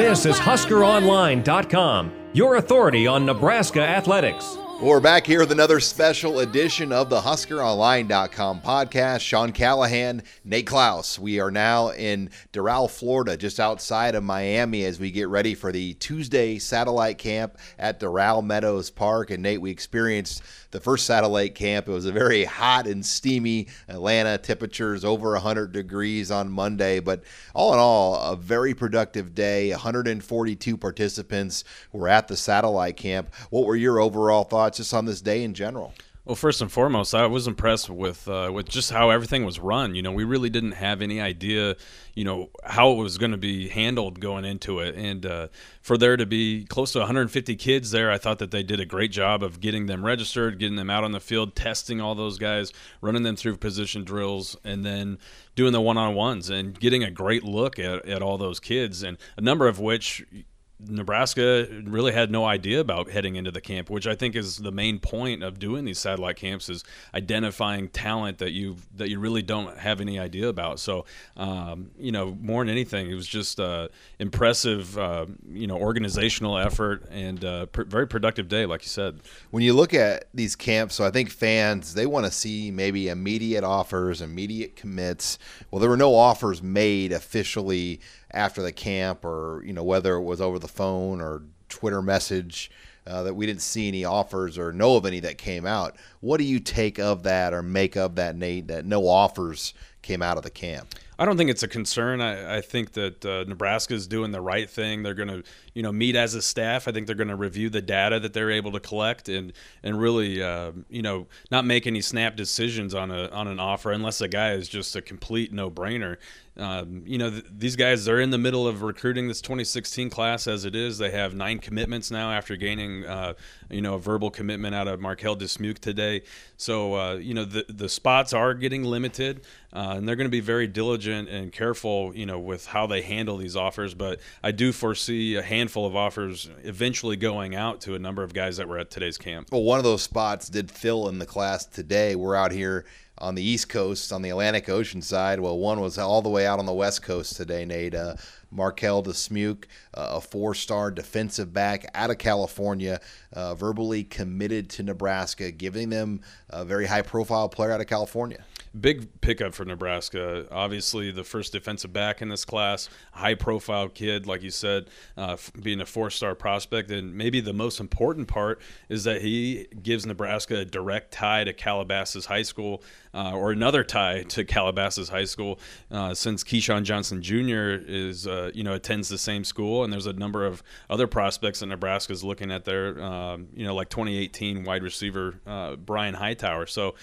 This is HuskerOnline.com, your authority on Nebraska athletics. We're back here with another special edition of the HuskerOnline.com podcast. Sean Callahan, Nate Clouse. We are now in Doral, Florida, just outside of Miami, as we get ready for the Tuesday satellite camp at Doral Meadows Park. And Nate, we experienced the first satellite camp. It was a very hot and steamy Atlanta temperatures over 100 degrees on Monday, but all in all, a very productive day. 142 participants were at the satellite camp. What were your overall thoughts just on this day in general? Well, first and foremost, I was impressed with uh, with just how everything was run. You know, we really didn't have any idea, you know, how it was going to be handled going into it, and uh, for there to be close to 150 kids there, I thought that they did a great job of getting them registered, getting them out on the field, testing all those guys, running them through position drills, and then doing the one on ones and getting a great look at, at all those kids, and a number of which Nebraska really had no idea about heading into the camp, which I think is the main point of doing these satellite camps is identifying talent that you that you really don't have any idea about. So, um, you know, more than anything, it was just a impressive, uh, you know, organizational effort and a pr- very productive day, like you said. When you look at these camps, so I think fans they want to see maybe immediate offers, immediate commits. Well, there were no offers made officially after the camp, or you know whether it was over the phone or Twitter message. Uh, that we didn't see any offers or know of any that came out. What do you take of that or make of that, Nate? That no offers came out of the camp. I don't think it's a concern. I, I think that uh, Nebraska is doing the right thing. They're going to, you know, meet as a staff. I think they're going to review the data that they're able to collect and and really, uh, you know, not make any snap decisions on a on an offer unless a guy is just a complete no brainer. Um, you know, th- these guys are in the middle of recruiting this 2016 class as it is. They have nine commitments now after gaining, uh, you know, a verbal commitment out of Markel Dismuke today. So, uh, you know, the the spots are getting limited, uh, and they're going to be very diligent and careful, you know, with how they handle these offers. But I do foresee a handful of offers eventually going out to a number of guys that were at today's camp. Well, one of those spots did fill in the class today. We're out here on the East Coast, on the Atlantic Ocean side. Well, one was all the way out on the West Coast today, Nate. Uh, Markel Dismuke, uh, a four star defensive back out of California, uh, verbally committed to Nebraska, giving them a very high profile player out of California big pickup for Nebraska. Obviously, the first defensive back in this class, high profile kid, like you said, uh, being a four star prospect. And maybe the most important part is that he gives Nebraska a direct tie to Calabasas High School. Uh, or another tie to Calabasas High School, uh, since Keyshawn Johnson Jr. is uh, you know attends the same school, and there's a number of other prospects that Nebraska is looking at there, um, you know, like 2018 wide receiver uh, Brian Hightower. So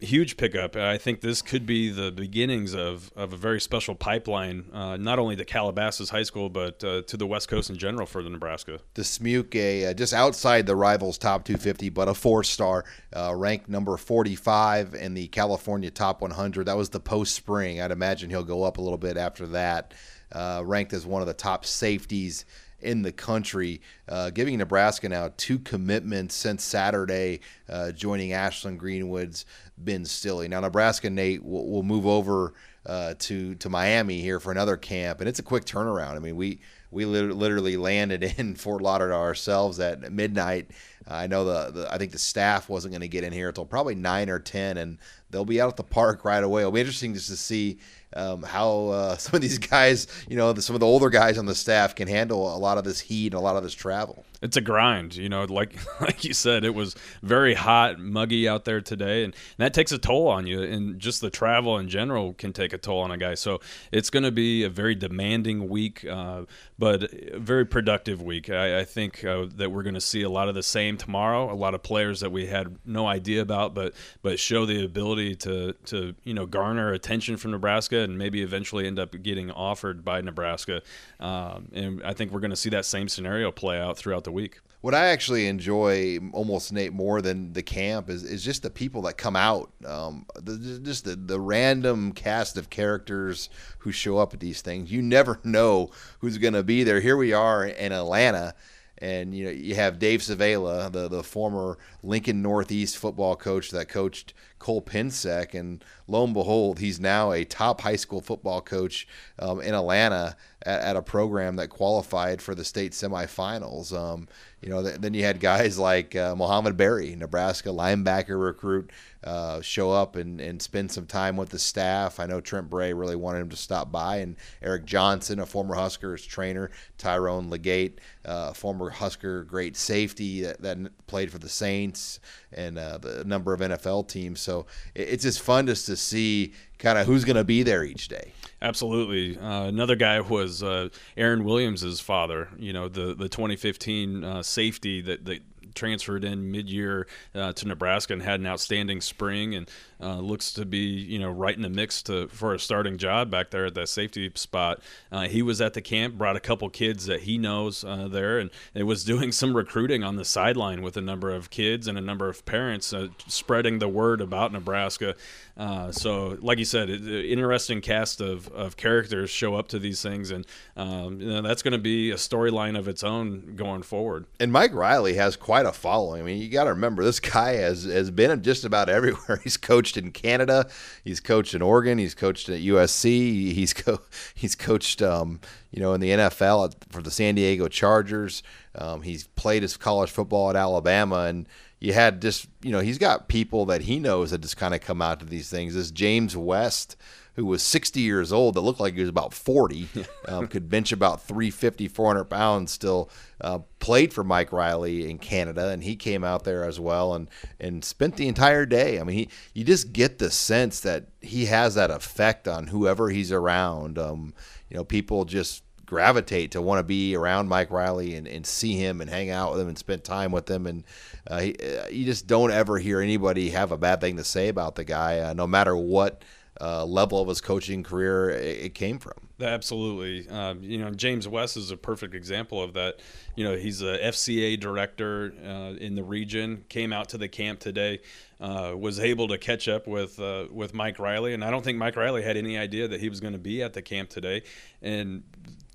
huge pickup. I think this could be the beginnings of, of a very special pipeline, uh, not only to Calabasas High School, but uh, to the West Coast in general for the Nebraska. Dismuke, a, uh, just outside the rivals' top 250, but a four star, uh, ranked number 45 in the California top 100. That was the post spring. I'd imagine he'll go up a little bit after that. Uh, ranked as one of the top safeties in the country, uh, giving Nebraska now two commitments since Saturday, uh, joining Ashland Greenwood's Ben Stille. Now, Nebraska, Nate, will, will move over uh, to to Miami here for another camp, and it's a quick turnaround. I mean, we we literally landed in Fort Lauderdale ourselves at midnight. I know the, the I think the staff wasn't going to get in here until probably nine or ten, and they'll be out at the park right away. It'll be interesting just to see um, how uh, some of these guys, you know, the, some of the older guys on the staff can handle a lot of this heat and a lot of this travel. It's a grind, you know, like like you said, it was very hot, muggy out there today, and, that takes a toll on you. And just the travel in general can take a toll on a guy. So it's going to be a very demanding week, uh, but a very productive week. I, I think uh, that we're going to see a lot of the same tomorrow. A lot of players that we had no idea about, but but show the ability to to you know garner attention from Nebraska Nebraska and maybe eventually end up getting offered by Nebraska. Um, and I think we're going to see that same scenario play out throughout the week. What I actually enjoy almost Nate more than the camp is, is just the people that come out, um, the, just the, the random cast of characters who show up at these things. You never know who's going to be there. Here we are in Atlanta and you know you have Dave Savela, the the former Lincoln Northeast football coach that coached Cole Pensick, and lo and behold, he's now a top high school football coach um, in Atlanta at, at, a program that qualified for the state semifinals. Um, you know, th- then you had guys like uh, Mohamed Barry, Nebraska linebacker recruit, uh, show up and, and spend some time with the staff. I know Trent Bray really wanted him to stop by, and Eric Johnson, a former Huskers trainer, Tyrone Legette, uh, former Husker great safety that, that, played for the Saints and uh, the number of NFL teams. So it, it's just fun just to see kind of who's going to be there each day. Absolutely. Uh, another guy was uh, Aaron Williams's father. You know, the the 2015 uh, safety that, that transferred in mid-year uh, to Nebraska and had an outstanding spring and uh, looks to be you know right in the mix to for a starting job back there at that safety spot. Uh, he was at the camp, brought a couple kids that he knows uh, there, and it was doing some recruiting on the sideline with a number of kids and a number of parents, uh, spreading the word about Nebraska. So, like you said, it, interesting cast of, of characters show up to these things, and um, you know, that's going to be a storyline of its own going forward. And Mike Riley has quite a following. I mean, you got to remember this guy has has been just about everywhere. He's coached in Canada, he's coached in Oregon, he's coached at USC, he's co- he's coached um, you know in the NFL for the San Diego Chargers. Um, he's played his college football at Alabama and you had just you know he's got people that he knows that just kind of come out to these things. This James West, who was 60 years old, that looked like he was about 40, um, could bench about 350, 400 pounds. Still uh, played for Mike Riley in Canada, and he came out there as well and and spent the entire day. I mean, he you just get the sense that he has that effect on whoever he's around. Um, you know, people just gravitate to want to be around Mike Riley and, and see him and hang out with him and spend time with him. And uh, he, uh, you just don't ever hear anybody have a bad thing to say about the guy, uh, no matter what uh, level of his coaching career it, came from. Absolutely. Um, you know, James West is a perfect example of that. You know, he's a FCA director uh, in the region, came out to the camp today, uh, was able to catch up with uh, with Mike Riley. And I don't think Mike Riley had any idea that he was going to be at the camp today. And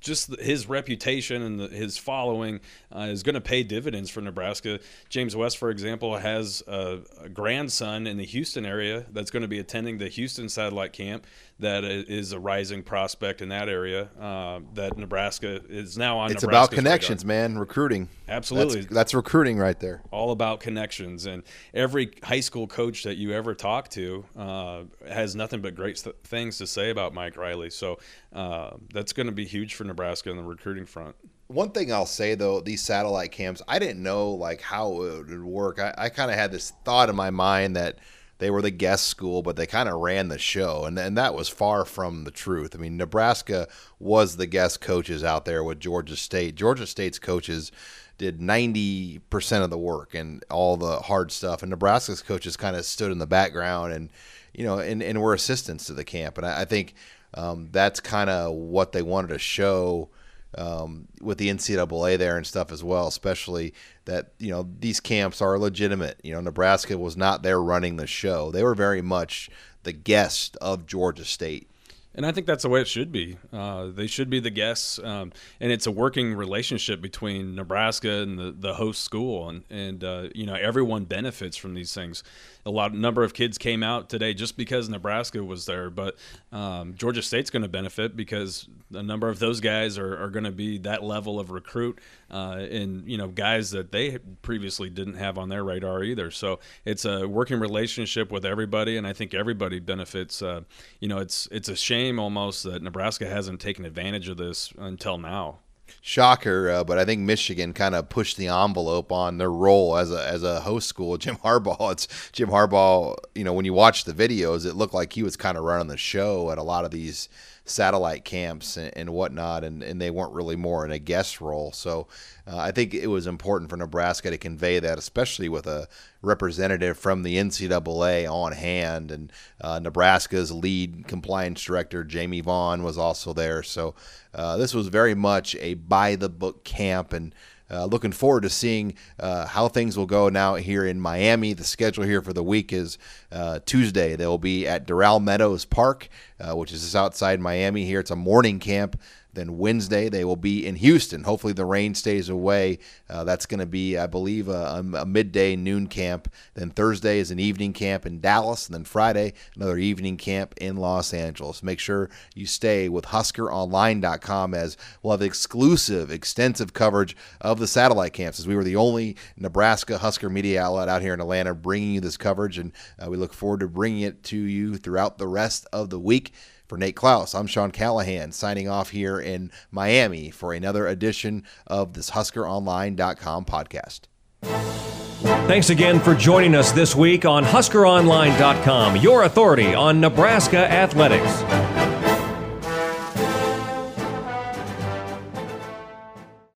just his reputation and the, his following uh, is going to pay dividends for Nebraska. James West, for example, has a, a, grandson in the Houston area that's going to be attending the Houston satellite camp that is a rising prospect in that area. Uh, that Nebraska is now on. It's Nebraska's about connections, radar. man. Recruiting. Absolutely, that's, that's, recruiting right there. All about connections, and every high school coach that you ever talk to uh, has nothing but great th- things to say about Mike Riley. So uh, that's going to be huge for Nebraska on the recruiting front. One thing I'll say though, these satellite camps, I didn't know like how it would work. I, I kind of had this thought in my mind that they were the guest school, but they kind of ran the show, and and that was far from the truth. I mean, Nebraska was the guest coaches out there with Georgia State. Georgia State's coaches did 90% of the work and all the hard stuff, and Nebraska's coaches kind of stood in the background and you know and, and were assistants to the camp. And I, I think um, that's kind of what they wanted to show um, with the NCAA there and stuff as well, especially that you know these camps are legitimate. You know, Nebraska was not there running the show; they were very much the guest of Georgia State. And I think that's the way it should be. Uh, they should be the guests, um, and it's a working relationship between Nebraska and the, the host school, and and uh, you know everyone benefits from these things. A lot number of kids came out today just because Nebraska was there, but um, Georgia State's going to benefit because a number of those guys are, are going to be that level of recruit, uh, and you know guys that they previously didn't have on their radar either. So it's a working relationship with everybody, and I think everybody benefits. Uh, you know, it's it's a shame almost that Nebraska hasn't taken advantage of this until now shocker, uh, but I think Michigan kind of pushed the envelope on their role as a as a host school. Jim Harbaugh, it's Jim Harbaugh. You know, when you watch the videos, it looked like he was kind of running the show at a lot of these satellite camps and, and whatnot, and, and they weren't really more in a guest role. So uh, I think it was important for Nebraska to convey that, especially with a representative from the NCAA on hand. And uh, Nebraska's lead compliance director, Jamie Vaughn, was also there. So uh, this was very much a by the book camp and uh, looking forward to seeing uh, how things will go now here in Miami. The schedule here for the week is Uh, Tuesday, they will be at Doral Meadows Park, uh, which is just outside Miami here. It's a morning camp. Then Wednesday, they will be in Houston. Hopefully, the rain stays away. Uh, that's going to be, I believe, a, a, midday noon camp. Then Thursday is an evening camp in Dallas. And then Friday, another evening camp in Los Angeles. Make sure you stay with HuskerOnline.com as we'll have exclusive, extensive coverage of the satellite camps, as we were the only Nebraska Husker media outlet out here in Atlanta bringing you this coverage. And uh, we look forward to bringing it to you throughout the rest of the week. For Nate Clouse, I'm Sean Callahan signing off here in Miami for another edition of this HuskerOnline.com podcast. Thanks again for joining us this week on HuskerOnline.com, your authority on Nebraska athletics.